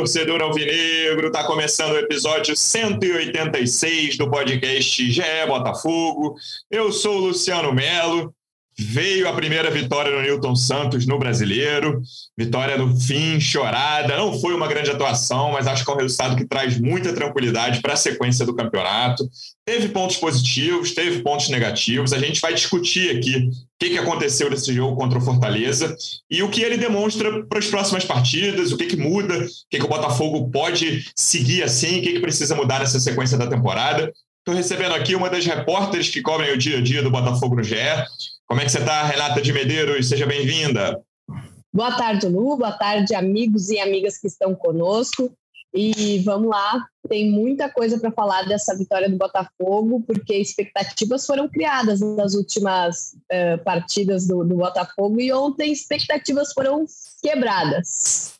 torcedor alvinegro, está começando o episódio 186 do podcast GE Botafogo. Eu sou o Luciano Melo. Veio a primeira vitória no Newton Santos no Brasileiro. Vitória no fim, chorada. Não foi uma grande atuação, mas acho que é um resultado que traz muita tranquilidade para a sequência do campeonato. Teve pontos positivos, teve pontos negativos. A gente vai discutir aqui o que, que aconteceu nesse jogo contra o Fortaleza e o que ele demonstra para as próximas partidas, o que, que muda, o que, que o Botafogo pode seguir assim, o que, que precisa mudar nessa sequência da temporada. Estou recebendo aqui uma das repórteres que cobrem o dia a dia do Botafogo no GE, como é que você está, Renata de Medeiros? Seja bem-vinda. Boa tarde, Lu. Boa tarde, amigos e amigas que estão conosco. E vamos lá, tem muita coisa para falar dessa vitória do Botafogo, porque expectativas foram criadas nas últimas uh, partidas do, do Botafogo e ontem expectativas foram quebradas.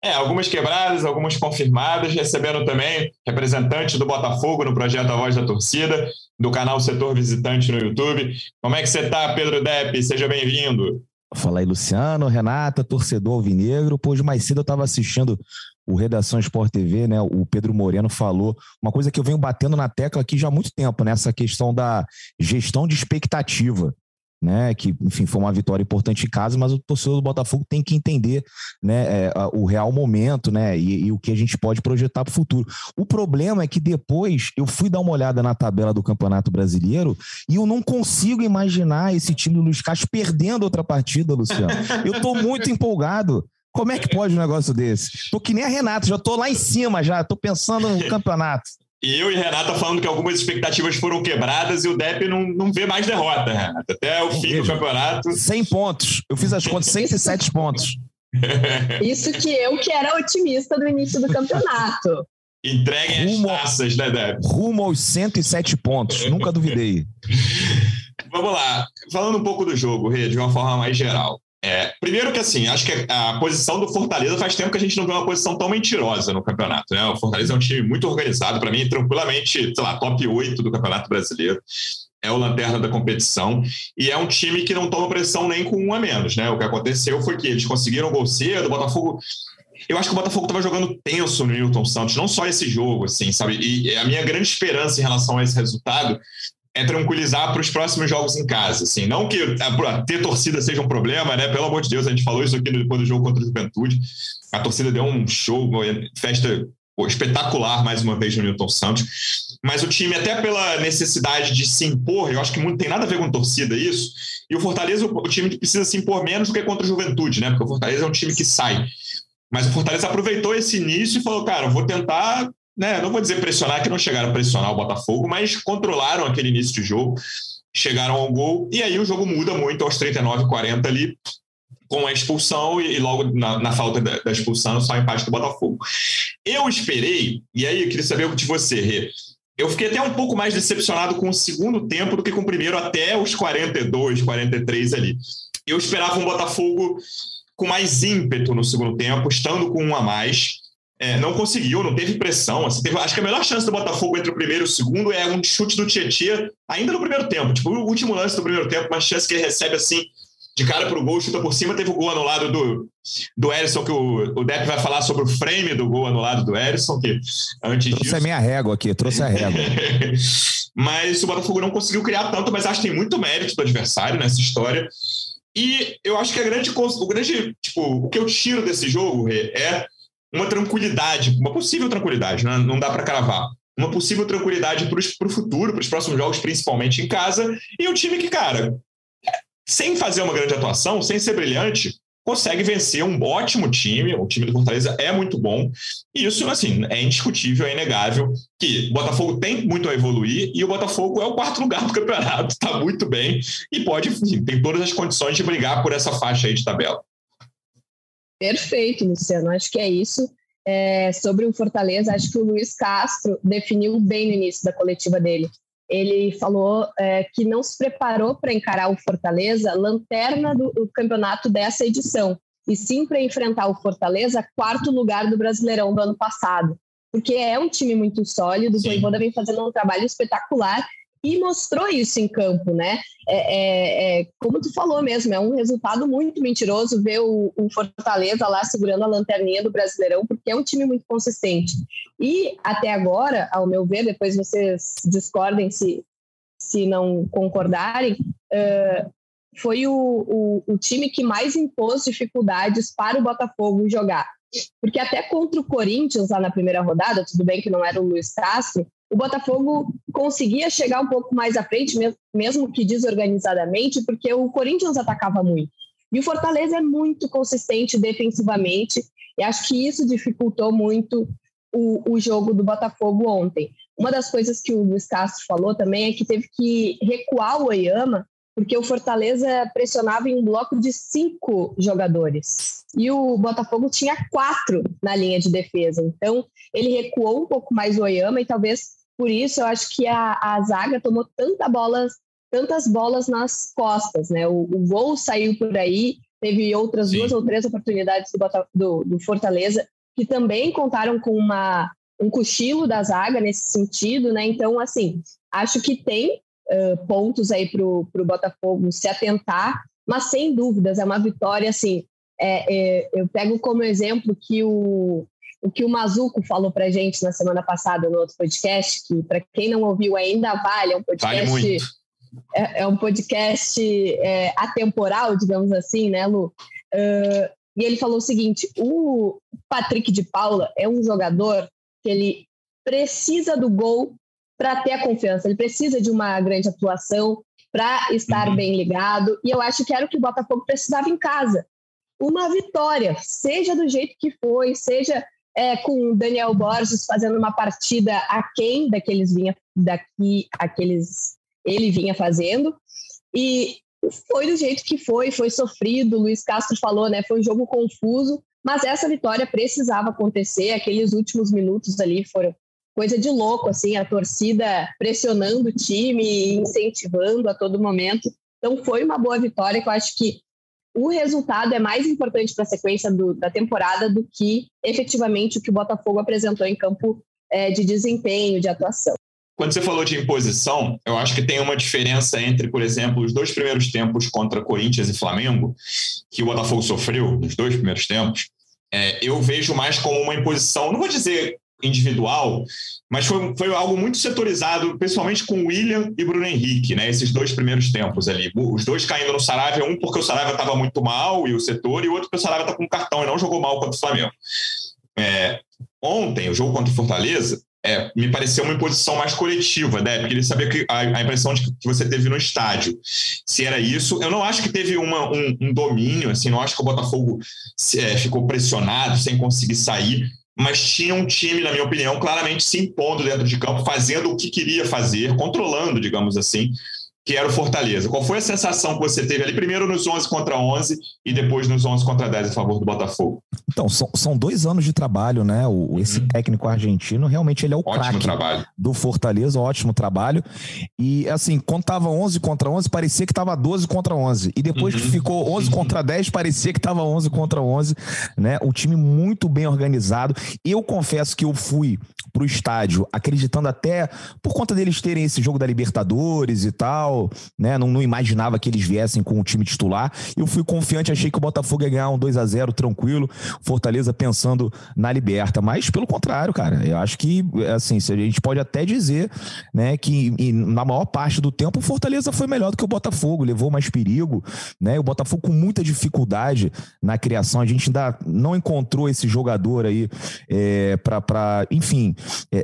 É, algumas quebradas, algumas confirmadas, recebendo também representante do Botafogo no projeto A Voz da Torcida, do canal Setor Visitante no YouTube. Como é que você está, Pedro Depp? Seja bem-vindo. Fala aí, Luciano, Renata, torcedor alvinegro. Pois mais cedo eu estava assistindo o Redação Sport TV, né? O Pedro Moreno falou uma coisa que eu venho batendo na tecla aqui já há muito tempo, né? questão da gestão de expectativa né? Que, enfim, foi uma vitória importante em casa, mas o torcedor do Botafogo tem que entender né, é, o real momento, né? E, e, o que a gente pode projetar para o futuro. O problema é que depois eu fui dar uma olhada na tabela do Campeonato Brasileiro e eu não consigo imaginar esse time do Luiz Castro perdendo outra partida, Luciano. Eu estou muito empolgado. Como é que pode um negócio desse? Tô que nem a Renata, já tô lá em cima já, tô pensando no campeonato. E eu e Renata falando que algumas expectativas foram quebradas e o Depp não, não vê mais derrota, Renata. Até o fim do campeonato. 100 pontos. Eu fiz as contas, 107 pontos. Isso que eu que era otimista no início do campeonato. Entreguem rumo, as taças, né, Depp? Rumo aos 107 pontos. Nunca duvidei. Vamos lá. Falando um pouco do jogo, Rê, de uma forma mais geral. É, primeiro que assim, acho que a posição do Fortaleza faz tempo que a gente não vê uma posição tão mentirosa no campeonato. Né? O Fortaleza é um time muito organizado, para mim, tranquilamente, sei lá, top 8 do Campeonato Brasileiro. É o lanterna da competição e é um time que não toma pressão nem com um a menos. Né? O que aconteceu foi que eles conseguiram gol cedo, o Botafogo eu acho que o Botafogo estava jogando tenso no Newton Santos, não só esse jogo, assim, sabe? E a minha grande esperança em relação a esse resultado é tranquilizar para os próximos jogos em casa. Assim. Não que ter torcida seja um problema, né? Pelo amor de Deus, a gente falou isso aqui depois do jogo contra o Juventude. A torcida deu um show, festa espetacular mais uma vez no Newton Santos. Mas o time, até pela necessidade de se impor, eu acho que muito tem nada a ver com torcida isso. E o Fortaleza, o time precisa se impor menos do que contra o Juventude, né? Porque o Fortaleza é um time que sai. Mas o Fortaleza aproveitou esse início e falou: cara, vou tentar né, não vou dizer pressionar, que não chegaram a pressionar o Botafogo, mas controlaram aquele início de jogo, chegaram ao gol, e aí o jogo muda muito aos 39, 40 ali, com a expulsão e, logo na, na falta da, da, expulsão só empate do Botafogo. Eu esperei, e aí eu queria saber o de você, Rê. Eu fiquei até um pouco mais decepcionado com o segundo tempo do que com o primeiro, até os 42, 43 ali. Eu esperava um Botafogo com mais ímpeto no segundo tempo, estando com um a mais. É, não conseguiu, não teve pressão. Assim, teve, acho que a melhor chance do Botafogo entre o primeiro e o segundo é um chute do Tietchan ainda no primeiro tempo. Tipo, o último lance do primeiro tempo, uma chance que ele recebe assim, de cara para o gol, chuta por cima. Teve o gol anulado do, do Erisson, que o, o Depp vai falar sobre o frame do gol anulado do Erisson, que antes trouxe disso... a minha régua aqui, trouxe a régua. mas o Botafogo não conseguiu criar tanto, mas acho que tem muito mérito do adversário nessa história. E eu acho que a grande, o grande, tipo, o que eu tiro desse jogo é uma tranquilidade, uma possível tranquilidade, né? não dá para cravar. Uma possível tranquilidade para o futuro, para os próximos jogos, principalmente em casa. E um time que, cara, sem fazer uma grande atuação, sem ser brilhante, consegue vencer um ótimo time. O time do Fortaleza é muito bom. E isso, assim, é indiscutível, é inegável que o Botafogo tem muito a evoluir e o Botafogo é o quarto lugar do campeonato, está muito bem e pode, enfim, tem todas as condições de brigar por essa faixa aí de tabela. Perfeito, Luciano. Acho que é isso. É, sobre o Fortaleza, acho que o Luiz Castro definiu bem no início da coletiva dele. Ele falou é, que não se preparou para encarar o Fortaleza, lanterna do, do campeonato dessa edição, e sim para enfrentar o Fortaleza, quarto lugar do Brasileirão do ano passado. Porque é um time muito sólido, o Voivoda vem fazendo um trabalho espetacular e mostrou isso em campo, né? É, é, é, como tu falou mesmo, é um resultado muito mentiroso ver o, o, Fortaleza lá segurando a lanterninha do Brasileirão, porque é um time muito consistente. E até agora, ao meu ver, depois vocês discordem se, se não concordarem, uh, foi o, o, o time que mais impôs dificuldades para o Botafogo jogar. Porque até contra o Corinthians, lá na primeira rodada, tudo bem que não era o Luiz Castro, o Botafogo conseguia chegar um pouco mais à frente, mesmo que desorganizadamente, porque o Corinthians atacava muito. E o Fortaleza é muito consistente defensivamente, e acho que isso dificultou muito o, o jogo do Botafogo ontem. Uma das coisas que o Luiz Castro falou também é que teve que recuar o Oyama porque o Fortaleza pressionava em um bloco de cinco jogadores e o Botafogo tinha quatro na linha de defesa. Então ele recuou um pouco mais o Oyama e talvez por isso eu acho que a, a zaga tomou tanta bola, tantas bolas nas costas, né? O, o gol saiu por aí, teve outras Sim. duas ou três oportunidades do, do, do Fortaleza que também contaram com uma um cochilo da zaga nesse sentido, né? Então, assim, acho que tem uh, pontos aí para o Botafogo se atentar, mas sem dúvidas é uma vitória assim. É, é, eu pego como exemplo que o, o que o Mazuco falou para gente na semana passada no outro podcast, que para quem não ouviu ainda vale, é um podcast. Vale muito. É, é um podcast é, atemporal, digamos assim, né, Lu? Uh, e ele falou o seguinte: o Patrick de Paula é um jogador que ele precisa do gol para ter a confiança. Ele precisa de uma grande atuação para estar uhum. bem ligado. E eu acho que era o que o Botafogo precisava em casa. Uma vitória, seja do jeito que foi, seja é, com o Daniel Borges fazendo uma partida aquém daqueles vinha daqui, aqueles ele vinha fazendo. E foi do jeito que foi, foi sofrido. O Luiz Castro falou, né? Foi um jogo confuso, mas essa vitória precisava acontecer. Aqueles últimos minutos ali foram coisa de louco, assim, a torcida pressionando o time, incentivando a todo momento. Então foi uma boa vitória, que eu acho que o resultado é mais importante para a sequência do, da temporada do que efetivamente o que o Botafogo apresentou em campo é, de desempenho, de atuação. Quando você falou de imposição, eu acho que tem uma diferença entre, por exemplo, os dois primeiros tempos contra Corinthians e Flamengo, que o Botafogo sofreu nos dois primeiros tempos. É, eu vejo mais como uma imposição, não vou dizer individual, mas foi, foi algo muito setorizado, principalmente com William e Bruno Henrique, né? Esses dois primeiros tempos ali. Os dois caindo no Saravia, um porque o Saravia estava muito mal e o setor, e o outro porque o Saravia está com cartão e não jogou mal contra o Flamengo. É, ontem, o jogo contra o Fortaleza, é, me pareceu uma imposição mais coletiva, né? Porque ele sabia que a, a, impressão de que você teve no estádio. Se era isso, eu não acho que teve uma, um, um domínio, assim, não acho que o Botafogo é, ficou pressionado sem conseguir sair mas tinha um time, na minha opinião, claramente se impondo dentro de campo, fazendo o que queria fazer, controlando, digamos assim, que era o Fortaleza. Qual foi a sensação que você teve ali, primeiro nos 11 contra 11 e depois nos 11 contra 10 a favor do Botafogo? Então, são, são dois anos de trabalho, né? O, esse uhum. técnico argentino, realmente ele é o craque do Fortaleza, ótimo trabalho. E, assim, quando tava 11 contra 11, parecia que tava 12 contra 11. E depois uhum. que ficou 11 contra 10, parecia que tava 11 contra 11, né? O time muito bem organizado. Eu confesso que eu fui pro estádio acreditando até por conta deles terem esse jogo da Libertadores e tal, né? Não, não, imaginava que eles viessem com o time titular. Eu fui confiante, achei que o Botafogo ia ganhar um 2 a 0 tranquilo. Fortaleza pensando na liberta. Mas, pelo contrário, cara, eu acho que, assim, a gente pode até dizer, né, que na maior parte do tempo o Fortaleza foi melhor do que o Botafogo, levou mais perigo, né? O Botafogo com muita dificuldade na criação. A gente ainda não encontrou esse jogador aí é, para, enfim, é,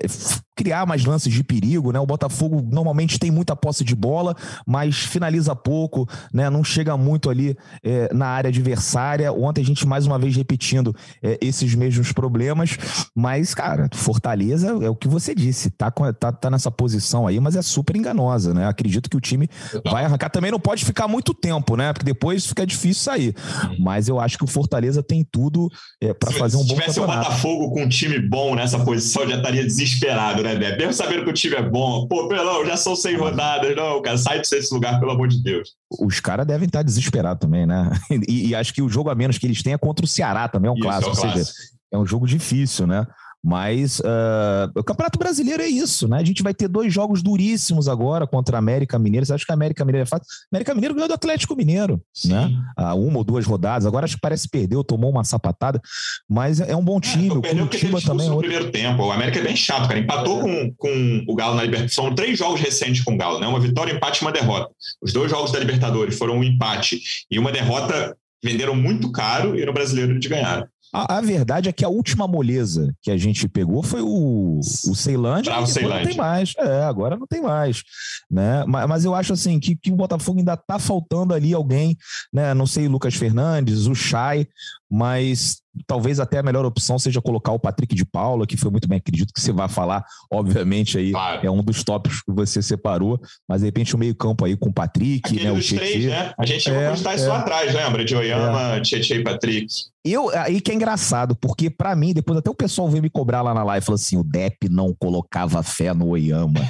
criar mais lances de perigo, né? O Botafogo normalmente tem muita posse de bola, mas finaliza pouco, né? Não chega muito ali é, na área adversária. Ontem a gente mais uma vez repetindo é, esses mesmos problemas, mas cara, Fortaleza é o que você disse, tá, tá, tá nessa posição aí, mas é super enganosa, né? Acredito que o time vai arrancar. Também não pode ficar muito tempo, né? Porque depois fica difícil sair. Mas eu acho que o Fortaleza tem tudo é, para fazer um bom campeonato. Se tivesse o Botafogo com um time bom nessa posição, já estaria desesperado, né? Né, Beto? Mesmo sabendo que o time é bom. Pô, não, já são 100 rodadas. Não, cara, sai desse lugar, pelo amor de Deus. Os caras devem estar desesperados também, né? E, e, acho que o jogo a menos que eles têm é contra o Ceará também, é um Isso, clássico. É, um clássico. Seja, é um jogo difícil, né? Mas uh, o Campeonato Brasileiro é isso, né? A gente vai ter dois jogos duríssimos agora contra a América Mineiro. Você acha que a América Mineiro é fácil? A América Mineiro ganhou do Atlético Mineiro, Sim. né? Uh, uma ou duas rodadas. Agora acho que parece que perdeu, tomou uma sapatada, mas é um bom é, time. É, o time também. No primeiro tempo. O América é bem chato, cara. Empatou com, com o Galo na Libertadores. São três jogos recentes com o Galo, né? Uma vitória, um empate e uma derrota. Os dois jogos da Libertadores foram um empate e uma derrota venderam muito caro e no brasileiro eles ganharam. A, a, verdade é que a última moleza que a gente pegou foi o, o Ceilândia. Bravo Ceilândia. Não tem mais. É, agora não tem mais. Né? Mas, mas eu acho assim que, que o Botafogo ainda está faltando ali alguém, né? Não sei, Lucas Fernandes, o Chay, mas talvez até a melhor opção seja colocar o Patrick de Paula, que foi muito bem, acredito que você vai falar, obviamente, aí claro. é um dos tópicos que você separou, mas de repente o meio-campo aí com o Patrick, Aquele né? O três, né? A gente chegou é, a postar isso é. lá atrás, lembra? De Oyama, é. Tietchan e Patrick. Eu, aí que é engraçado, porque para mim, depois até o pessoal veio me cobrar lá na live, falou assim, o Depp não colocava fé no Oyama.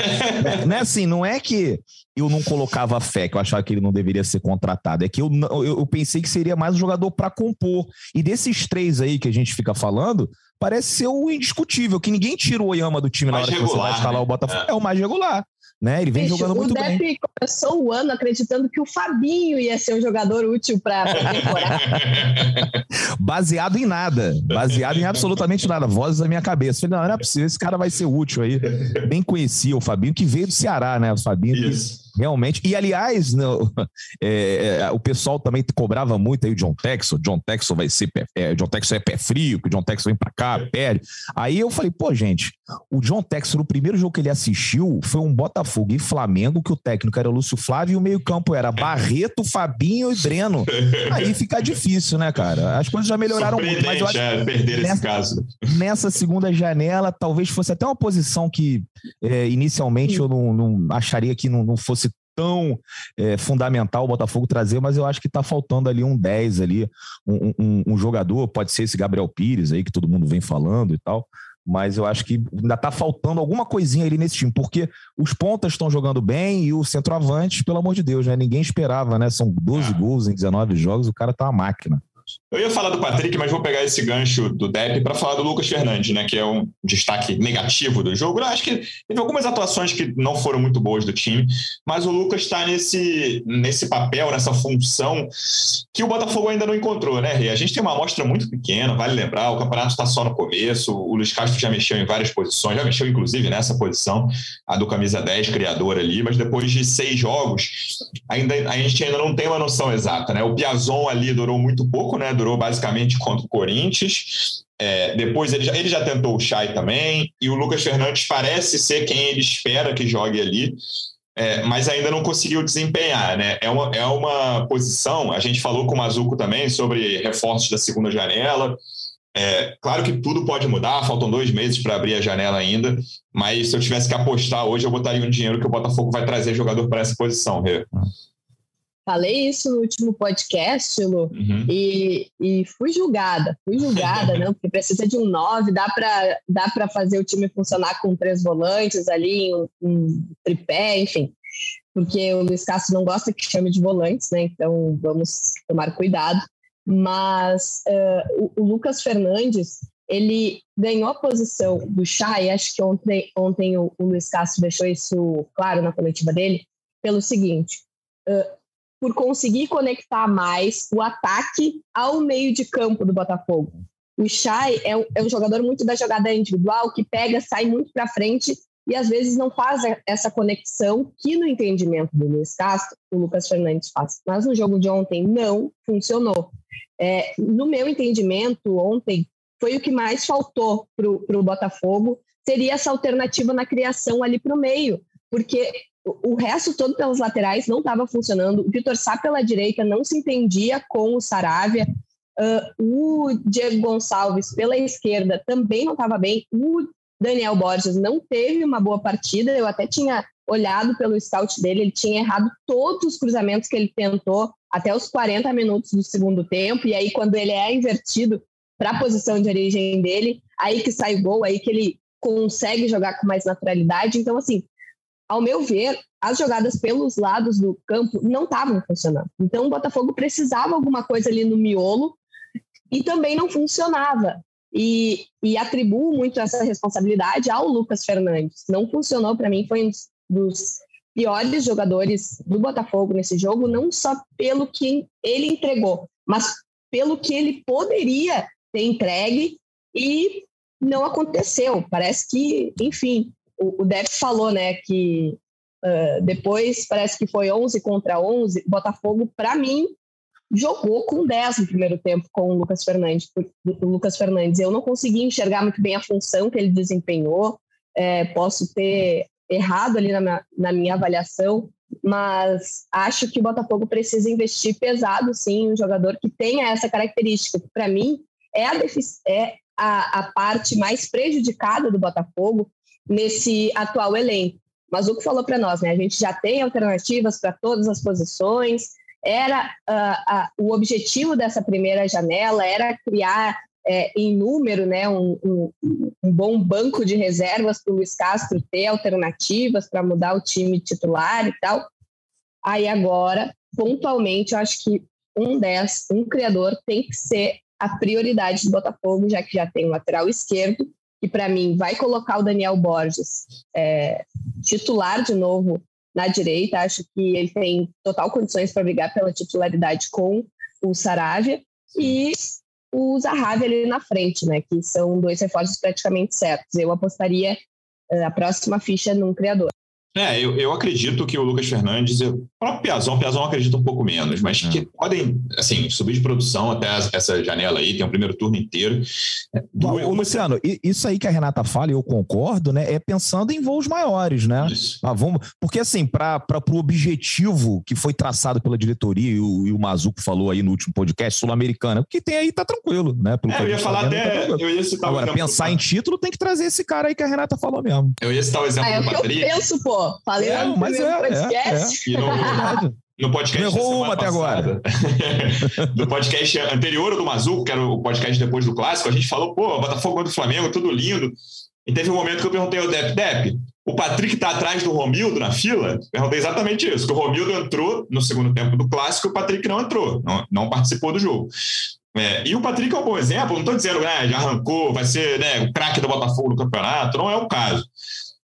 É, não é assim, não é que eu não colocava fé, que eu achava que ele não deveria ser contratado, é que eu, eu, eu pensei que seria mais um jogador para compor. E desses três aí que a gente fica falando, parece ser o indiscutível, que ninguém tira o Oyama do time mais na hora regular, que você vai escalar né? o Botafogo. É. é o mais regular né? Ele vem Bicho, jogando muito bem. O Depp começou o ano acreditando que o Fabinho ia ser um jogador útil para a temporada. Baseado em nada. Baseado em absolutamente nada. Vozes da minha cabeça. Falei, não, não é possível, esse cara vai ser útil aí. Bem conhecia o Fabinho, que veio do Ceará, né? O Fabinho Isso. Realmente. E, aliás, no, é, é, o pessoal também cobrava muito aí o John Texel. John Texel vai ser pé, é, John Texel é pé frio, que o John Texel vem pra cá, perde. Aí eu falei, pô, gente, o John Texel, no primeiro jogo que ele assistiu, foi um Botafogo e Flamengo, que o técnico era o Lúcio Flávio e o meio-campo era Barreto, Fabinho e Breno. Aí fica difícil, né, cara? As coisas já melhoraram muito, mas eu acho que perder nessa, esse caso. Nessa segunda janela, talvez fosse até uma posição que é, inicialmente eu não, não acharia que não, não fosse tão é, fundamental o Botafogo trazer, mas eu acho que está faltando ali um 10 ali, um, um, um, jogador, pode ser esse Gabriel Pires aí que todo mundo vem falando e tal, mas eu acho que ainda está faltando alguma coisinha ali nesse time, porque os pontas estão jogando bem e o centroavante, pelo amor de Deus, né? Ninguém esperava, né? São 12 ah. gols em 19 jogos, o cara tá uma máquina. Eu ia falar do Patrick, mas vou pegar esse gancho do Depp para falar do Lucas Fernandes, né, que é um destaque negativo do jogo. Eu acho que teve algumas atuações que não foram muito boas do time, mas o Lucas está nesse, nesse papel, nessa função que o Botafogo ainda não encontrou, né, A gente tem uma amostra muito pequena, vale lembrar, o campeonato está só no começo, o Luiz Castro já mexeu em várias posições, já mexeu inclusive nessa posição, a do camisa 10, criador ali, mas depois de seis jogos, ainda, a gente ainda não tem uma noção exata, né? O Piazon ali durou muito pouco, né? Durou basicamente contra o Corinthians. É, depois ele já, ele já tentou o Chay também, e o Lucas Fernandes parece ser quem ele espera que jogue ali, é, mas ainda não conseguiu desempenhar. Né? É, uma, é uma posição, a gente falou com o Mazuco também sobre reforços da segunda janela. É, claro que tudo pode mudar, faltam dois meses para abrir a janela ainda, mas se eu tivesse que apostar hoje, eu botaria um dinheiro que o Botafogo vai trazer jogador para essa posição. Rê. Falei isso no último podcast, Lu, uhum. e, e fui julgada, fui julgada, não, porque precisa de um 9, dá para dá fazer o time funcionar com três volantes ali, um, um tripé, enfim, porque o Luiz Castro não gosta que chame de volantes, né? Então vamos tomar cuidado. Mas uh, o, o, Lucas Fernandes, ele ganhou a posição do Chay, acho que ontem, ontem o, o Luiz Castro deixou isso claro na coletiva dele, pelo seguinte. Uh, por conseguir conectar mais o ataque ao meio de campo do Botafogo. O Chay é um, é um jogador muito da jogada individual, que pega, sai muito para frente e às vezes não faz essa conexão que no entendimento do Luiz Castro, o Lucas Fernandes faz. Mas no jogo de ontem não funcionou. É, no meu entendimento, ontem foi o que mais faltou para o Botafogo, seria essa alternativa na criação ali para o meio, porque o resto todo pelas laterais não estava funcionando. O Vitor Sá pela direita não se entendia com o Saravia. Uh, o Diego Gonçalves pela esquerda também não estava bem. O Daniel Borges não teve uma boa partida. Eu até tinha olhado pelo scout dele, ele tinha errado todos os cruzamentos que ele tentou até os 40 minutos do segundo tempo. E aí, quando ele é invertido para a posição de origem dele, aí que sai o gol, aí que ele consegue jogar com mais naturalidade. Então, assim, ao meu ver, as jogadas pelos lados do campo não estavam funcionando. Então, o Botafogo precisava alguma coisa ali no miolo e também não funcionava. e, e atribuo muito essa responsabilidade ao Lucas Fernandes. Não funcionou para mim, foi um dos piores jogadores do Botafogo nesse jogo, não só pelo que ele entregou, mas pelo que ele poderia ter entregue e não aconteceu. Parece que, enfim, o, o falou, né, que uh, depois parece que foi 11 contra 11. Botafogo, para mim, jogou com 10 no primeiro tempo com o Lucas Fernandes. O Lucas Fernandes. Eu não consegui enxergar muito bem a função que ele desempenhou. É, posso ter errado ali na minha, na minha avaliação, mas acho que o Botafogo precisa investir pesado, sim, em um jogador que tenha essa característica. Para mim, é, a, é a, a, parte mais prejudicada do Botafogo nesse atual elenco. Mas o que falou para nós, né? A gente já tem alternativas para todas as posições, era uh, uh, o objetivo dessa primeira janela era criar é, em número né, um, um, um, bom banco de reservas para o Luiz Castro ter alternativas para mudar o time titular e tal. Aí agora, pontualmente, eu acho que um 10, um criador tem que ser a prioridade do Botafogo, já que já tem o lateral esquerdo, que para mim vai colocar o Daniel Borges é, titular de novo na direita. Acho que ele tem total condições para brigar pela titularidade com o Saravia e o Zahavi ali na frente, né? Que são dois reforços praticamente certos. Eu apostaria uh, a próxima ficha num criador. É, eu, eu acredito que o Lucas Fernandes, o próprio Piazon, Piazon acredita um pouco menos, mas é. que podem, assim, subir de produção até essa janela aí, tem um primeiro turno inteiro. Do... Ô, Luciano, isso aí que a Renata fala, e eu concordo, né, é pensando em voos maiores, né? Isso. Ah, vamos, porque, assim, para o objetivo que foi traçado pela diretoria, e o, e o Mazuco falou aí no último podcast, sul-americana, o que tem aí tá tranquilo, né? Pelo é, eu ia tá falar até, tá eu ia citar Agora, pensar em título tem que trazer esse cara aí que a Renata falou mesmo. Eu ia citar o exemplo ah, do Patrick. Eu penso, pô, Falei é, no mas é, podcast. É, é. No, no podcast Errou uma até agora. do podcast anterior do Mazuco, que era o podcast depois do clássico, a gente falou, pô, Botafogo do Flamengo, tudo lindo. E teve um momento que eu perguntei ao Dep, Dep, o Patrick tá atrás do Romildo na fila? Perguntei exatamente isso, que o Romildo entrou no segundo tempo do clássico e o Patrick não entrou, não, não participou do jogo. É, e o Patrick é um bom exemplo, não estou dizendo, né, já arrancou, vai ser né, o craque do Botafogo no campeonato, não é o caso.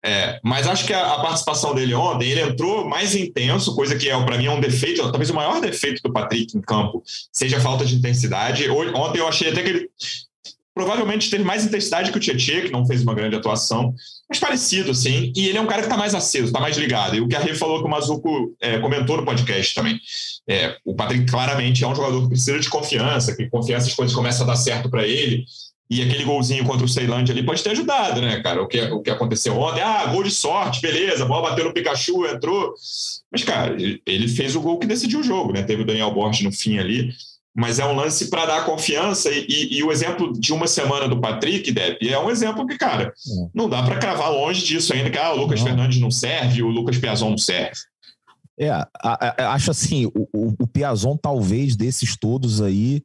É, mas acho que a, a, participação dele ontem, ele entrou mais intenso, coisa que é para mim é um defeito, talvez o maior defeito do Patrick em campo seja a falta de intensidade. Ontem eu achei até que ele provavelmente teve mais intensidade que o Tietchan, que não fez uma grande atuação, mas parecido, sim. E ele é um cara que está mais aceso, está mais ligado. E o que a Rê falou que o Mazuco é, comentou no podcast também. É, o Patrick claramente é um jogador que precisa de confiança, que confiança as coisas começam a dar certo para ele. E aquele golzinho contra o Ceilândia ali pode ter ajudado, né, cara? O que, o que aconteceu ontem, ah, gol de sorte, beleza, a bola bateu no Pikachu, entrou. Mas, cara, ele fez o gol que decidiu o jogo, né? Teve o Daniel Borges no fim ali. Mas é um lance para dar confiança. E, e, e, o exemplo de uma semana do Patrick, Depp, é um exemplo que, cara, é. não dá para cravar longe disso ainda, que ah, o Lucas não. Fernandes não serve, o Lucas Piazon não serve. É, a, a, acho assim, o, o, o Piazon talvez desses todos aí,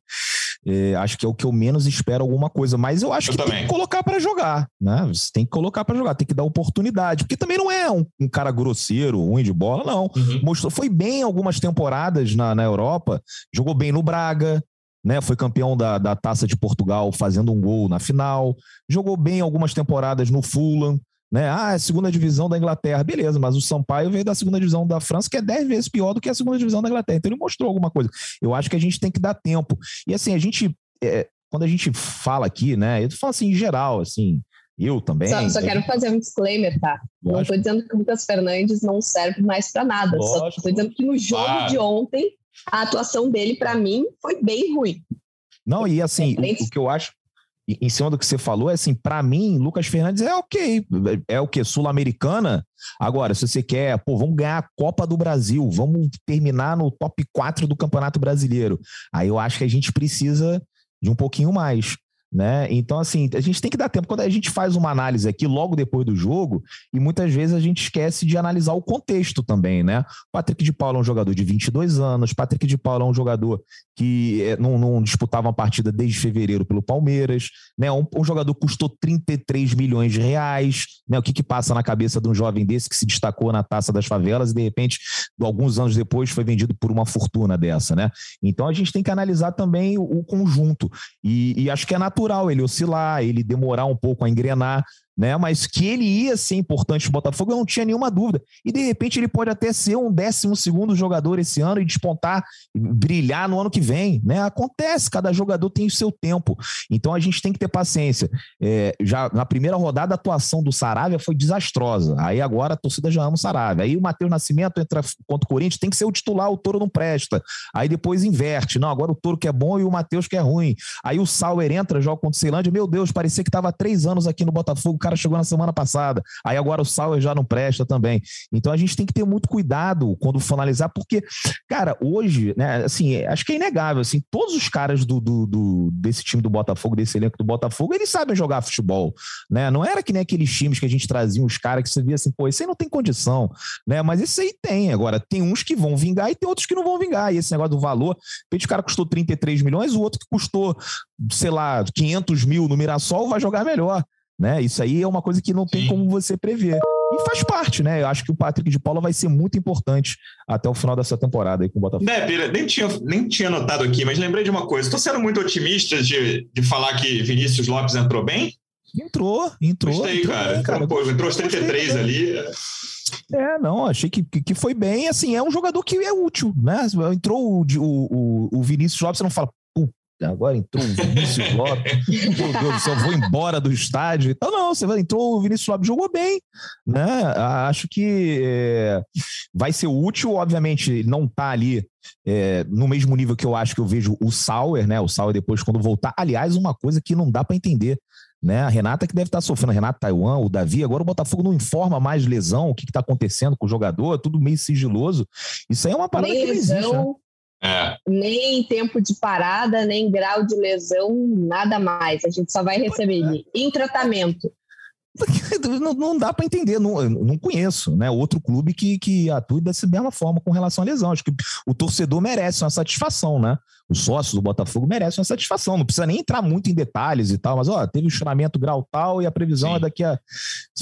é, acho que é o que eu menos espero alguma coisa, mas eu acho eu que também. tem que colocar para jogar, né? Você tem que colocar para jogar, tem que dar oportunidade, porque também não é um, um cara grosseiro, ruim de bola, não. Uhum. Mostrou, foi bem algumas temporadas na, na Europa, jogou bem no Braga, né? Foi campeão da, da Taça de Portugal fazendo um gol na final, jogou bem algumas temporadas no Fulham, né? Ah, é a segunda divisão da Inglaterra. Beleza, mas o Sampaio veio da segunda divisão da França, que é dez vezes pior do que a segunda divisão da Inglaterra. Então ele mostrou alguma coisa. Eu acho que a gente tem que dar tempo. E assim, a gente. É, quando a gente fala aqui, né? Eu falo assim, em geral, assim, eu também. Só, só quero fazer um disclaimer, tá? Lógico. Não estou dizendo que o Lucas Fernandes não serve mais para nada. Lógico. Só estou dizendo que no jogo ah. de ontem, a atuação dele, para mim, foi bem ruim. Não, e assim, o, o, que eu acho, em cima do que você falou, é assim, para mim, Lucas Fernandes é ok. É o que? Sul-Americana? Agora, se você quer, pô, vamos ganhar a Copa do Brasil, vamos terminar no top 4 do Campeonato Brasileiro. Aí eu acho que a gente precisa de um pouquinho mais. Né? Então, assim, a gente tem que dar tempo. Quando a gente faz uma análise aqui logo depois do jogo, e muitas vezes a gente esquece de analisar o contexto também, né? Patrick de Paula é um jogador de 22 anos, Patrick de Paula é um jogador que é, não, não, disputava uma partida desde fevereiro pelo Palmeiras, né? Um, um, jogador custou 33 milhões de reais, né? O que, que passa na cabeça de um jovem desse que se destacou na taça das favelas e de repente, alguns anos depois, foi vendido por uma fortuna dessa, né? Então a gente tem que analisar também o, o conjunto. E, e acho que é natural natural ele oscilar, ele demorar um pouco a engrenar né? Mas que ele ia ser importante no Botafogo, eu não tinha nenhuma dúvida. E de repente ele pode até ser um décimo segundo jogador esse ano e despontar, brilhar no ano que vem, né? Acontece, cada jogador tem o seu tempo. Então a gente tem que ter paciência. É, já na primeira rodada a atuação do Saravia foi desastrosa. Aí agora a torcida já ama o Saravia. Aí o Matheus Nascimento entra contra o Corinthians, tem que ser o titular, o Toro não presta. Aí depois inverte. Não, agora o Toro que é bom e o Matheus que é ruim. Aí o Sauer entra, joga contra o Ceilândia. Meu Deus, parecia que estava três anos aqui no Botafogo cara chegou na semana passada. Aí agora o Sauer já não presta também. Então a gente tem que ter muito cuidado quando for analisar, porque, cara, hoje, né, assim, acho que é inegável, assim, todos os caras do, do, do, desse time do Botafogo, desse elenco do Botafogo, eles sabem jogar futebol, né? Não era que nem aqueles times que a gente trazia os caras que você via assim, pô, esse aí não tem condição, né? Mas esse aí tem. Agora, tem uns que vão vingar e tem outros que não vão vingar. E esse negócio do valor, o cara custou 33 milhões, o outro que custou, sei lá, 500 mil no Mirassol vai jogar melhor. Né? Isso aí é uma coisa que não tem Sim. como você prever. E faz parte, né? Eu acho que o Patrick de Paula vai ser muito importante até o final dessa temporada aí com o Botafogo. É, Pira, nem tinha, nem tinha notado aqui, mas lembrei de uma coisa. Estou sendo muito otimista de, de falar que Vinícius Lopes entrou bem? Entrou, entrou. Gostei, entrou cara. Bem, cara. Pô, entrou os 33 Gostei, ali. É, não, achei que, que foi bem. Assim, é um jogador que é útil, né? Entrou o, o, o Vinícius Lopes, você não fala, agora entrou o Vinícius Lopes, meu Deus do céu, vou embora do estádio. Então, não, você entrou o Vinícius Lopes, jogou bem, né? Acho que é, vai ser útil, obviamente, não tá ali é, no mesmo nível que eu acho que eu vejo o Sauer, né? O Sauer depois quando voltar. Aliás, uma coisa que não dá para entender. Né? A Renata que deve estar tá sofrendo, a Renata Taiwan, o Davi, agora o Botafogo não informa mais lesão, o que está acontecendo com o jogador, tudo meio sigiloso. Isso aí é uma parada que não existe. Né? É. Nem tempo de parada, nem grau de lesão, nada mais. A gente só vai receber ele em tratamento. Não, não dá para entender, não, não conheço né, outro clube que, que atue dessa mesma forma com relação à lesão. Acho que o torcedor merece uma satisfação, né? Os sócios do Botafogo merecem uma satisfação. Não precisa nem entrar muito em detalhes e tal, mas ó, teve o um grau tal e a previsão Sim. é daqui a.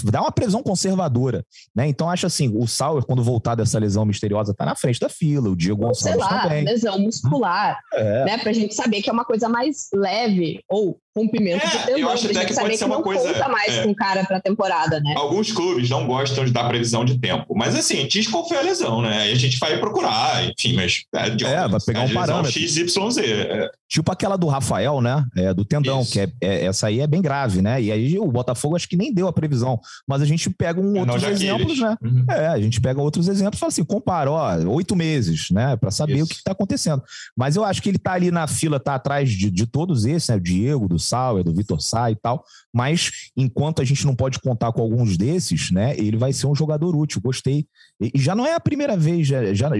Dá uma previsão conservadora. Né? Então, acho assim: o Sauer, quando voltar dessa lesão misteriosa, tá na frente da fila, o Diego Gonçalves sei lá, também. Lesão muscular, é. né? Pra gente saber que é uma coisa mais leve, ou rompimento é, de tendão. Eu acho até que pode ser uma coisa. Não mais é. com cara para temporada, né? Alguns clubes não gostam de dar previsão de tempo, mas assim, diz qual foi a lesão, né? Aí a gente vai procurar, enfim, mas é, de, é vai pegar um parâmetro. XYZ. É. Tipo aquela do Rafael, né? É, do tendão, Isso. que é, é, essa aí é bem grave, né? E aí o Botafogo acho que nem deu a previsão, mas a gente pega um outros exemplos, né? Uhum. É, a gente pega outros exemplos e fala assim, compara, ó, oito meses, né? Para saber Isso. o que está acontecendo. Mas eu acho que ele tá ali na fila, tá atrás de, de todos esses, né? O Diego, do Sauer, do Vitor Sá e tal. Mas enquanto a gente não pode contar com alguns desses, né? Ele vai ser um jogador útil. Gostei. E já não é a primeira vez, já, já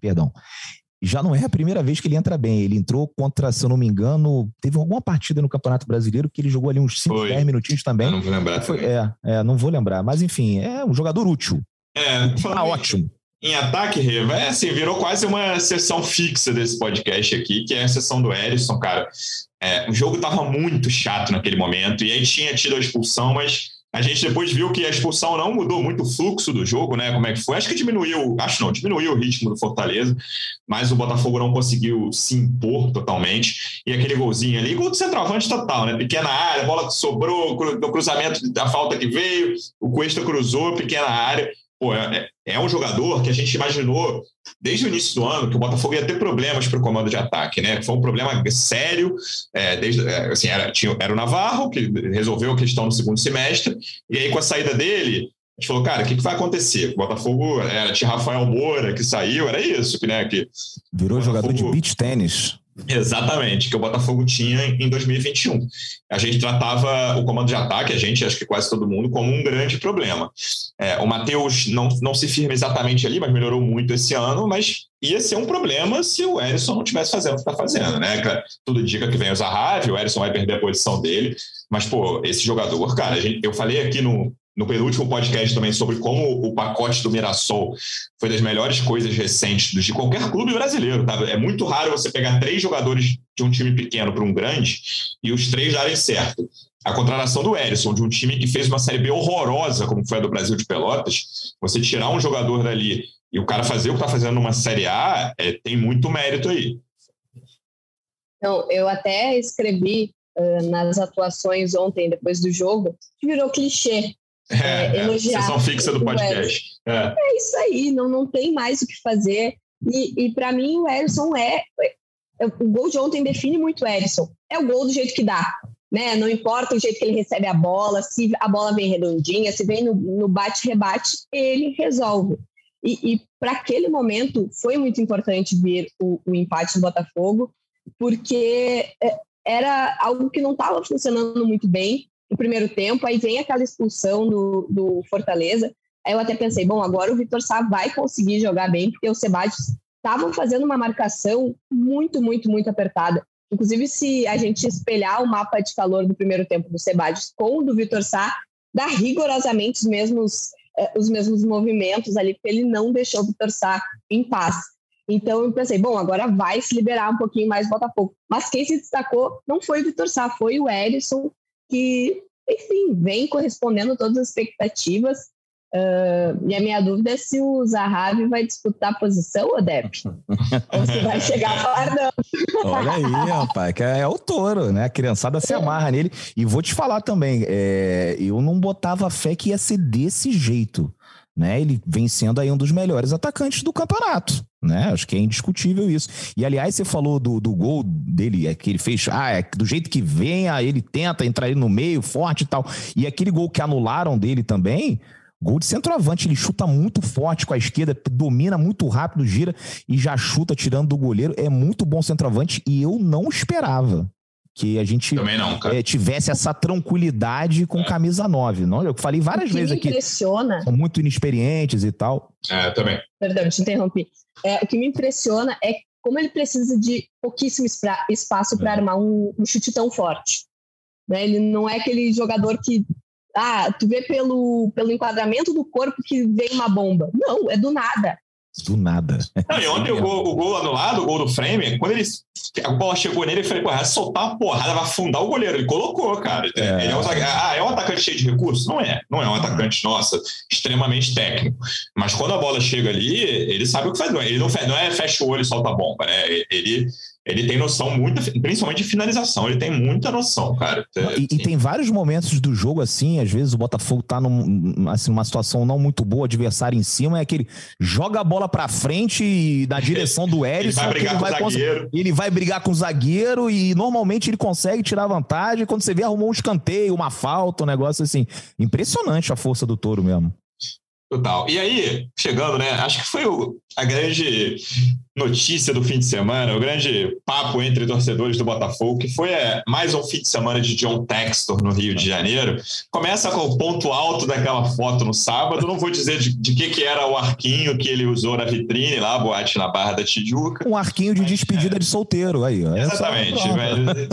perdão já não é a primeira vez que ele entra bem. Ele entrou contra, se eu não me engano, teve alguma partida no Campeonato Brasileiro que ele jogou ali uns 5, 10 minutinhos também. Eu não vou lembrar. Foi, é, é, não vou lembrar. Mas enfim, é um jogador útil. É, tá ótimo. Em ataque, Reva, é assim, virou quase uma sessão fixa desse podcast aqui, que é a sessão do Erisson, cara. É, o jogo tava muito chato naquele momento, e aí tinha tido a expulsão, mas a gente depois viu que a expulsão não mudou muito o fluxo do jogo, né? Como é que foi? Acho que diminuiu, acho não, diminuiu o ritmo do Fortaleza, mas o Botafogo não conseguiu se impor totalmente. E aquele golzinho ali, gol do centroavante total, né? Pequena área, bola que sobrou, do cruzamento da falta que veio, o Cuesta cruzou, pequena área pô, é, é, é um jogador que a gente imaginou desde o início do ano que o Botafogo ia ter problemas para o comando de ataque, né? Foi um problema sério, é, desde, é, assim, era, tinha, era o Navarro, que resolveu a questão no segundo semestre, e aí com a saída dele, a gente falou, cara, o que, que vai acontecer? O Botafogo era, tinha Rafael Moura que saiu, era isso, que, né? Que, Virou Botafogo... jogador de beach tênis. Exatamente, que o Botafogo tinha em 2021. A gente tratava o comando de ataque, a gente, acho que quase todo mundo, como um grande problema. É, o Matheus não, não se firma exatamente ali, mas melhorou muito esse ano, mas ia ser um problema se o Erisson não tivesse fazendo o que está fazendo, né? Tudo indica que vem o Zahavi, o Erisson vai perder a posição dele, mas, pô, esse jogador, cara, gente, eu falei aqui no, no penúltimo podcast também sobre como o pacote do Mirassol foi das melhores coisas recentes de qualquer clube brasileiro. Tá? É muito raro você pegar três jogadores de um time pequeno para um grande e os três darem certo. A contratação do Erisson, de um time que fez uma Série B horrorosa, como foi a do Brasil de Pelotas, você tirar um jogador dali e o cara fazer o que está fazendo numa Série A, é, tem muito mérito aí. Então, eu até escrevi nas atuações ontem, depois do jogo, que virou clichê. É, é, elogiar. Sessão fixa do podcast. É. é. isso aí, não, não tem mais o que fazer. E, e para mim, o Erisson é, é. O gol de ontem define muito o Erisson. É o gol do jeito que dá. Né? Não importa o jeito que ele recebe a bola, se a bola vem redondinha, se vem no, no bate-rebate, ele resolve. E, e para aquele momento foi muito importante ver o, o empate do Botafogo, porque é, era algo que não estava funcionando muito bem no primeiro tempo. Aí vem aquela expulsão do, do Fortaleza. Aí eu até pensei, bom, agora o Vitor Sá vai conseguir jogar bem, porque o Sebastião estava fazendo uma marcação muito, muito, muito apertada. Inclusive, se a gente espelhar o mapa de calor do primeiro tempo do Sebastião com o do Vitor Sá, dá rigorosamente os mesmos é, os mesmos movimentos ali, porque ele não deixou o Vitor Sá em paz. Então eu pensei, bom, agora vai se liberar um pouquinho mais o Botafogo. Mas quem se destacou não foi o Vitor Sá, foi o Erisson, que, enfim, vem correspondendo todas as expectativas. Uh, e a minha dúvida é se o Zahavi vai disputar a posição, Odep? Ou se vai chegar fardando. Olha aí, rapaz, que é, é o touro, né? A criançada se amarra nele. E vou te falar também, é, eu não botava fé que ia ser desse jeito. Né, ele vem sendo aí um dos melhores atacantes do campeonato, né? Acho que é indiscutível isso. E aliás, você falou do, do gol dele, é que ele fez, ah, é do jeito que vem, ele tenta entrar ali no meio, forte e tal. E aquele gol que anularam dele também, Gol de centroavante, ele chuta muito forte com a esquerda, domina muito rápido, gira e já chuta tirando do goleiro. É muito bom centroavante e eu não esperava que a gente não, é, tivesse essa tranquilidade com é. camisa 9. Não, eu falei várias vezes aqui. impressiona. São muito inexperientes e tal. É, também. Perdão, te interrompi. É, o que me impressiona é como ele precisa de pouquíssimo espaço para é. armar um, um, chute tão forte. Né? Ele não é aquele jogador que ah, tu vê pelo, pelo enquadramento do corpo que vem uma bomba. Não, é do nada. Do nada. Não, e ontem o gol, o gol anulado, o gol do frame, quando ele, a bola chegou nele, ele falou, porra, soltar uma porrada, vai afundar o goleiro. Ele colocou, cara. É. Ele é um, ah, é um atacante cheio de recursos? Não é. Não é um atacante, nossa, extremamente técnico. Mas quando a bola chega ali, ele sabe o que faz. Ele não, não é fecha o olho e solta a bomba, né? Ele ele tem noção muito, principalmente de finalização, ele tem muita noção, cara. E, e, tem vários momentos do jogo assim, às vezes o Botafogo tá num, assim, numa situação não muito boa, adversário em cima, é aquele joga a bola pra frente e na direção do Erisson. ele vai brigar ele com o zagueiro. Ele vai brigar com o zagueiro e normalmente ele consegue tirar vantagem. Quando você vê, arrumou um escanteio, uma falta, um negócio assim. Impressionante a força do touro mesmo. Total. E aí, chegando, né? Acho que foi o, a grande notícia do fim de semana, o grande papo entre torcedores do Botafogo, que foi é, mais um fim de semana de John Textor no Rio de Janeiro. Começa com o ponto alto daquela foto no sábado. Não vou dizer de, de que, que era o arquinho que ele usou na vitrine lá, boate na Barra da Tijuca. Um arquinho de despedida é. de solteiro aí. Ó. Exatamente.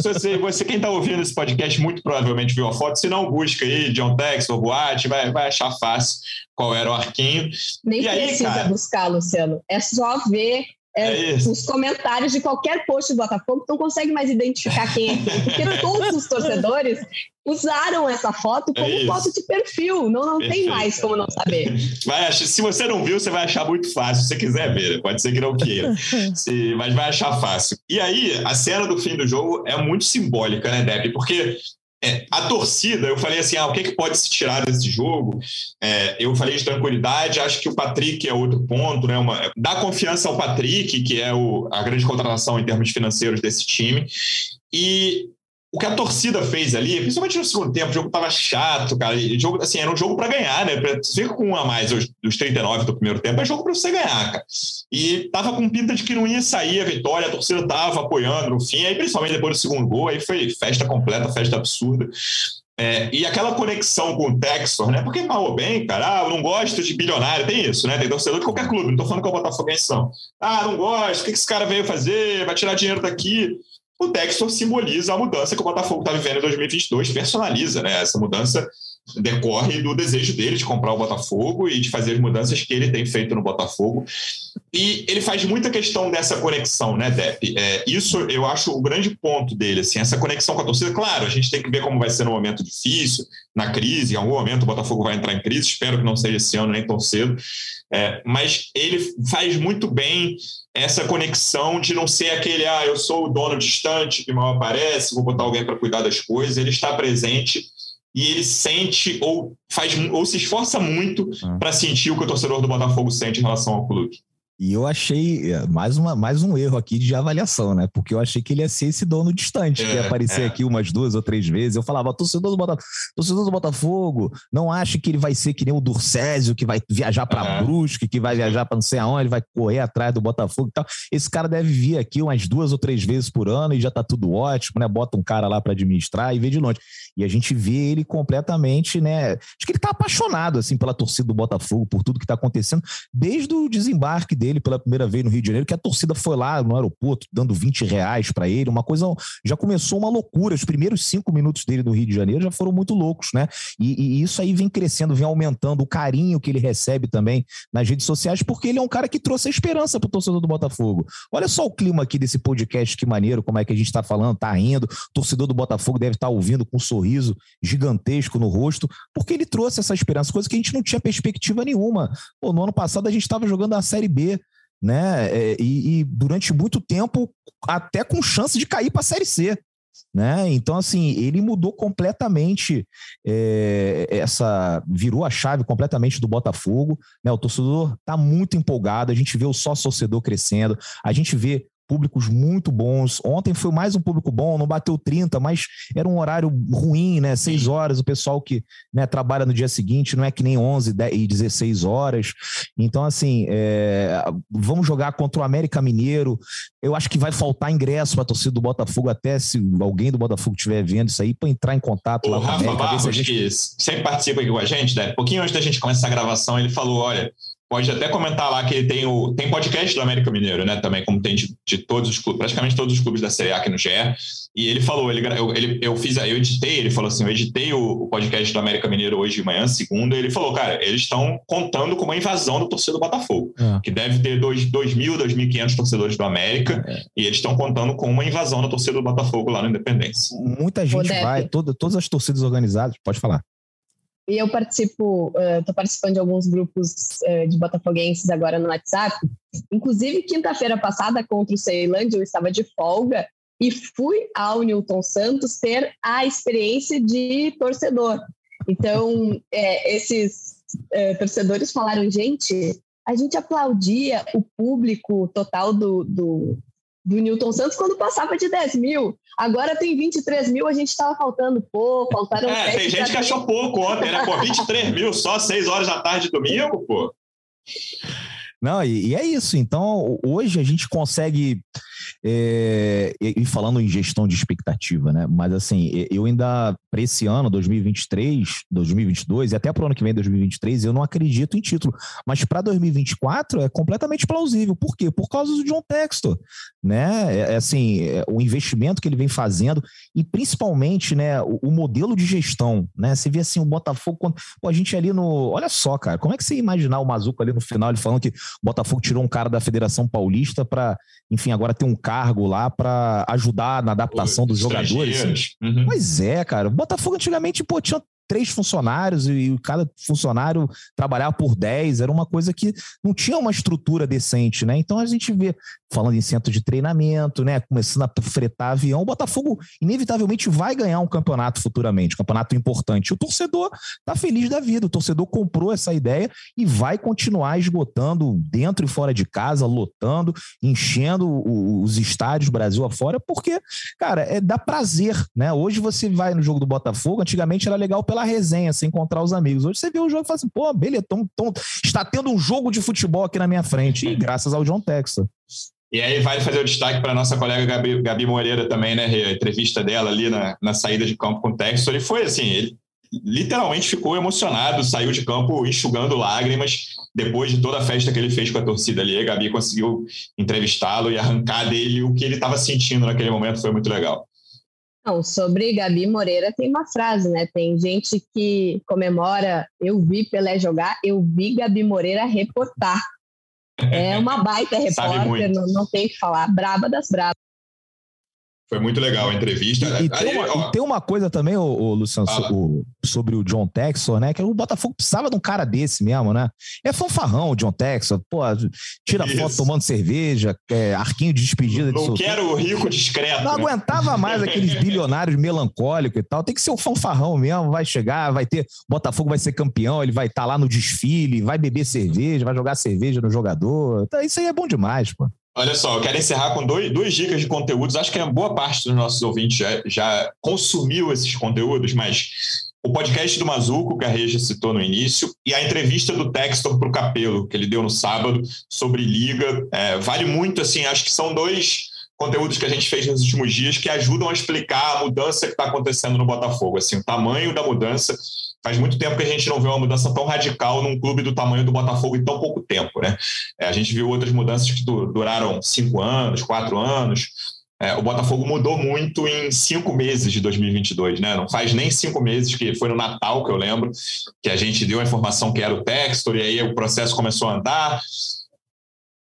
você, você, quem está ouvindo esse podcast, muito provavelmente viu a foto. Se não, busca aí John Textor, boate, vai, vai achar fácil qual era o arquinho. Nem e precisa aí, cara... buscar, Luciano. É só ver é, é os comentários de qualquer post do Botafogo, tu não consegue mais identificar quem é quem, porque todos os torcedores usaram essa foto como é foto de perfil. Não, não tem mais como não saber. Vai achar, se você não viu, você vai achar muito fácil. Se você quiser ver, pode ser que não queira. se, mas vai achar fácil. E aí, a cena do fim do jogo é muito simbólica, né, Debbie? Porque é, a torcida, eu falei assim, ah, o que, é que pode se tirar desse jogo? É, eu falei de tranquilidade, acho que o Patrick é outro ponto, né? Uma, dá confiança ao Patrick, que é o, a grande contratação em termos financeiros desse time. E o que a torcida fez ali, principalmente no segundo tempo, o jogo tava chato, cara. E jogo, assim, era um jogo para ganhar, né? Você fica com um a mais dos 39 do primeiro tempo, é jogo para você ganhar, cara. E tava com pinta de que não ia sair a vitória, a torcida tava apoiando no fim, aí principalmente depois do segundo gol, aí foi festa completa, festa absurda. É, e aquela conexão com o Texor, né? Porque mal ou bem, cara, ah, eu não gosto de bilionário, tem isso, né? Tem torcedor de qualquer clube, não tô falando que é o Botafoguense, não. Ah, não gosto, o que esse cara veio fazer? Vai tirar dinheiro daqui o Textor simboliza a mudança que o Botafogo está vivendo em 2022, personaliza né, essa mudança decorre do desejo dele de comprar o Botafogo e de fazer as mudanças que ele tem feito no Botafogo. E ele faz muita questão dessa conexão, né, Depp? É, isso eu acho o grande ponto dele, assim, essa conexão com a torcida. Claro, a gente tem que ver como vai ser no momento difícil, na crise, em algum momento o Botafogo vai entrar em crise, espero que não seja esse ano nem tão cedo. É, mas ele faz muito bem essa conexão de não ser aquele, ah, eu sou o dono distante que mal aparece, vou botar alguém para cuidar das coisas. Ele está presente e ele sente ou faz ou se esforça muito ah. para sentir o que o torcedor do Botafogo sente em relação ao clube. E eu achei é, mais, uma, mais um erro aqui de avaliação, né? Porque eu achei que ele ia ser esse dono distante, é, que ia é, aparecer é. aqui umas duas ou três vezes. Eu falava, torcedor do, Botafogo, torcedor do Botafogo, não acha que ele vai ser que nem o Durcésio, que vai viajar para uhum. Brusque, que vai viajar para não sei aonde, ele vai correr atrás do Botafogo e tal. Esse cara deve vir aqui umas duas ou três vezes por ano e já tá tudo ótimo, né? Bota um cara lá para administrar e vê de longe. E a gente vê ele completamente, né? Acho que ele tá apaixonado, assim, pela torcida do Botafogo, por tudo que tá acontecendo, desde o desembarque dele pela primeira vez no Rio de Janeiro, que a torcida foi lá no aeroporto dando 20 reais para ele, uma coisa. Já começou uma loucura. Os primeiros cinco minutos dele no Rio de Janeiro já foram muito loucos, né? E, e isso aí vem crescendo, vem aumentando o carinho que ele recebe também nas redes sociais, porque ele é um cara que trouxe a esperança pro torcedor do Botafogo. Olha só o clima aqui desse podcast, que maneiro, como é que a gente tá falando, tá rindo. O torcedor do Botafogo deve estar tá ouvindo com um sorriso gigantesco no rosto, porque ele trouxe essa esperança, coisa que a gente não tinha perspectiva nenhuma. Pô, no ano passado a gente estava jogando a Série B, né? É, e, e, durante muito tempo, até com chance de cair para a Série C. Né? Então, assim, ele mudou completamente é, essa. virou a chave completamente do Botafogo. Né? O torcedor está muito empolgado, a gente vê o sócio torcedor crescendo, a gente vê públicos muito bons. Ontem foi mais um público bom, não bateu 30, mas era um horário ruim, né? 6 horas, o pessoal que né, trabalha no dia seguinte não é que nem 11 10, e 16 horas. Então, assim, é, vamos jogar contra o América Mineiro. Eu acho que vai faltar ingresso para a torcida do Botafogo, até se alguém do Botafogo estiver vendo isso aí, para entrar em contato o lá com a América. Barros, gente... que sempre participa aqui com a gente, né? pouquinho antes da gente começar a gravação, ele falou: olha pode até comentar lá que ele tem o tem podcast do América Mineiro, né? Também, como tem de, de todos os clubes, praticamente todos os clubes da Série A aqui no GE. E ele falou, ele, eu, ele, eu fiz, eu editei, ele falou assim, eu editei o, o podcast do América Mineiro hoje de manhã, segunda, e ele falou, cara, eles estão contando com uma invasão do torcedor do Botafogo, é. que deve ter 2.000, 2.500 torcedores do América, é. e eles estão contando com uma invasão da torcida do Botafogo lá no Independência. Muita gente vai, toda, todas as torcidas organizadas, pode falar. E eu participo, estou uh, participando de alguns grupos uh, de botafoguenses agora no WhatsApp. Inclusive, quinta-feira passada, contra o Ceilândia, eu estava de folga e fui ao Newton Santos ter a experiência de torcedor. Então, é, esses torcedores falaram, gente, a gente aplaudia o público total do, do, do Newton Santos quando passava de 10 mil. Agora tem 23 mil, a gente estava faltando pouco, faltaram. É, tem gente que achou pouco ontem, né? Pô, 23 mil só 6 horas da tarde de domingo, pô. Não, e, e, é isso. Então, hoje a gente consegue. É, e falando em gestão de expectativa, né? Mas assim, eu ainda, para esse ano, 2023, 2022, e até para o ano que vem, 2023, eu não acredito em título. Mas para 2024 é completamente plausível. Por quê? Por causa do John Textor, né? É, é assim, é, o investimento que ele vem fazendo e principalmente, né, o, o, modelo de gestão, né? Você vê assim, o Botafogo, quando, pô, a gente ali no. Olha só, cara, como é que você imaginar o Mazuco ali no final, ele falando que o Botafogo tirou um cara da Federação Paulista para, enfim, agora ter um cargo lá para ajudar na adaptação dos jogadores. Assim. Uhum. Pois é, cara. O Botafogo antigamente, pô, tinha três funcionários e cada funcionário trabalhava por dez, era uma coisa que não tinha uma estrutura decente, né? Então a gente vê, falando em centro de treinamento, né? Começando a fretar avião, o Botafogo inevitavelmente vai ganhar um campeonato futuramente, um campeonato importante. O torcedor tá feliz da vida, o torcedor comprou essa ideia e vai continuar esgotando dentro e fora de casa, lotando, enchendo os estádios Brasil afora, porque, cara, é dá prazer, né? Hoje você vai no jogo do Botafogo, antigamente era legal pela resenha, sem encontrar os amigos. Hoje você vê o jogo e fala assim, pô, beleza, tão, tão, está tendo um jogo de futebol aqui na minha frente, e graças ao John Texas. E aí vale fazer o destaque para nossa colega Gabi, Gabi Moreira também, né? A entrevista dela ali na, na saída de campo com o Texas. Ele foi assim, ele literalmente ficou emocionado, saiu de campo enxugando lágrimas depois de toda a festa que ele fez com a torcida ali. A Gabi conseguiu entrevistá-lo e arrancar dele o que ele estava sentindo naquele momento, foi muito legal. Não, sobre Gabi Moreira tem uma frase, né? Tem gente que comemora eu vi Pelé jogar, eu vi Gabi Moreira reportar. É uma baita repórter, não, não tem o que falar. Braba das brabas. Foi muito legal a entrevista. E, e, tem, uma, e tem, uma, coisa também, ô, ô Luciano, o, sobre o John Texor, né? Que o Botafogo precisava de um cara desse mesmo, né? É fanfarrão o John Texor. Pô, tira Isso. foto tomando cerveja, é, arquinho de despedida. Não de quero o rico discreto. Não né? aguentava mais aqueles bilionários melancólicos e tal. Tem que ser o fanfarrão mesmo. Vai chegar, vai ter. Botafogo vai ser campeão, ele vai estar tá lá no desfile, vai beber cerveja, vai jogar cerveja no jogador. Então, isso aí é bom demais, pô. Olha só, eu quero encerrar com dois, duas dicas de conteúdos. Acho que a boa parte dos nossos ouvintes já, já consumiu esses conteúdos, mas o podcast do Mazuco, que a Regia citou no início, e a entrevista do Textor para o Capelo, que ele deu no sábado, sobre Liga. É, vale muito, assim, acho que são dois conteúdos que a gente fez nos últimos dias que ajudam a explicar a mudança que está acontecendo no Botafogo, assim, o tamanho da mudança Faz muito tempo que a gente não vê uma mudança tão radical num clube do tamanho do Botafogo em tão pouco tempo, né? É, a gente viu outras mudanças que duraram cinco anos, quatro anos. É, o Botafogo mudou muito em cinco meses de 2022, né? Não faz nem cinco meses que foi no Natal que eu lembro que a gente deu a informação que era o Textor e aí o processo começou a andar.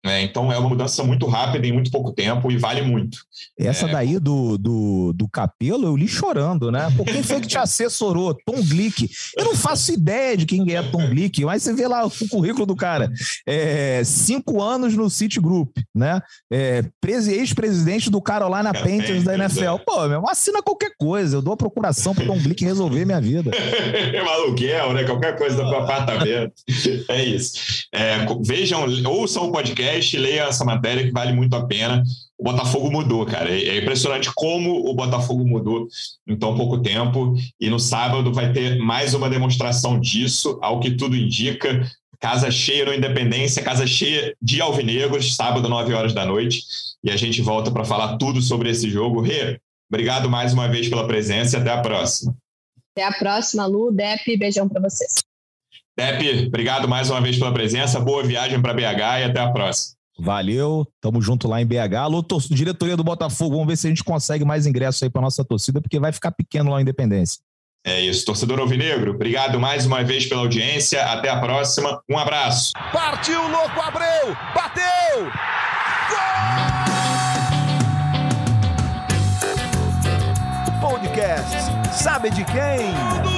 Né? Então é uma mudança muito rápida em muito pouco tempo e vale muito. Essa é... daí do, do, do Capelo eu li chorando, né? Por quem foi que te assessorou? Tom Glick. Eu não faço ideia de quem é Tom Glick, mas você vê lá o currículo do cara. É, cinco anos no City Group, né? É, ex-presidente do Carolina Panthers da NFL. Pô, meu, assina qualquer coisa. Eu dou a procuração pro Tom Glick resolver minha vida. É aluguel, né? Qualquer coisa do apartamento. É isso. É, vejam, ouçam o podcast podcast, leia essa matéria que vale muito a pena. O Botafogo mudou, cara. É impressionante como o Botafogo mudou em tão pouco tempo. E no sábado vai ter mais uma demonstração disso, ao que tudo indica. Casa cheia no Independência, casa cheia de alvinegros, sábado, 9 horas da noite. E a gente volta para falar tudo sobre esse jogo. Rê, obrigado mais uma vez pela presença e até a próxima. Até a próxima, Lu. Dep, beijão para vocês. Depe, obrigado mais uma vez pela presença. Boa viagem para BH e até a próxima. Valeu, tamo junto lá em BH. Alô, diretoria do Botafogo, vamos ver se a gente consegue mais ingressos aí para nossa torcida, porque vai ficar pequeno lá em Independência. É isso, torcedor Alvinegro, obrigado mais uma vez pela audiência. Até a próxima. Um abraço. Partiu, louco, Abreu! Bateu! Gol! Podcast, sabe de quem?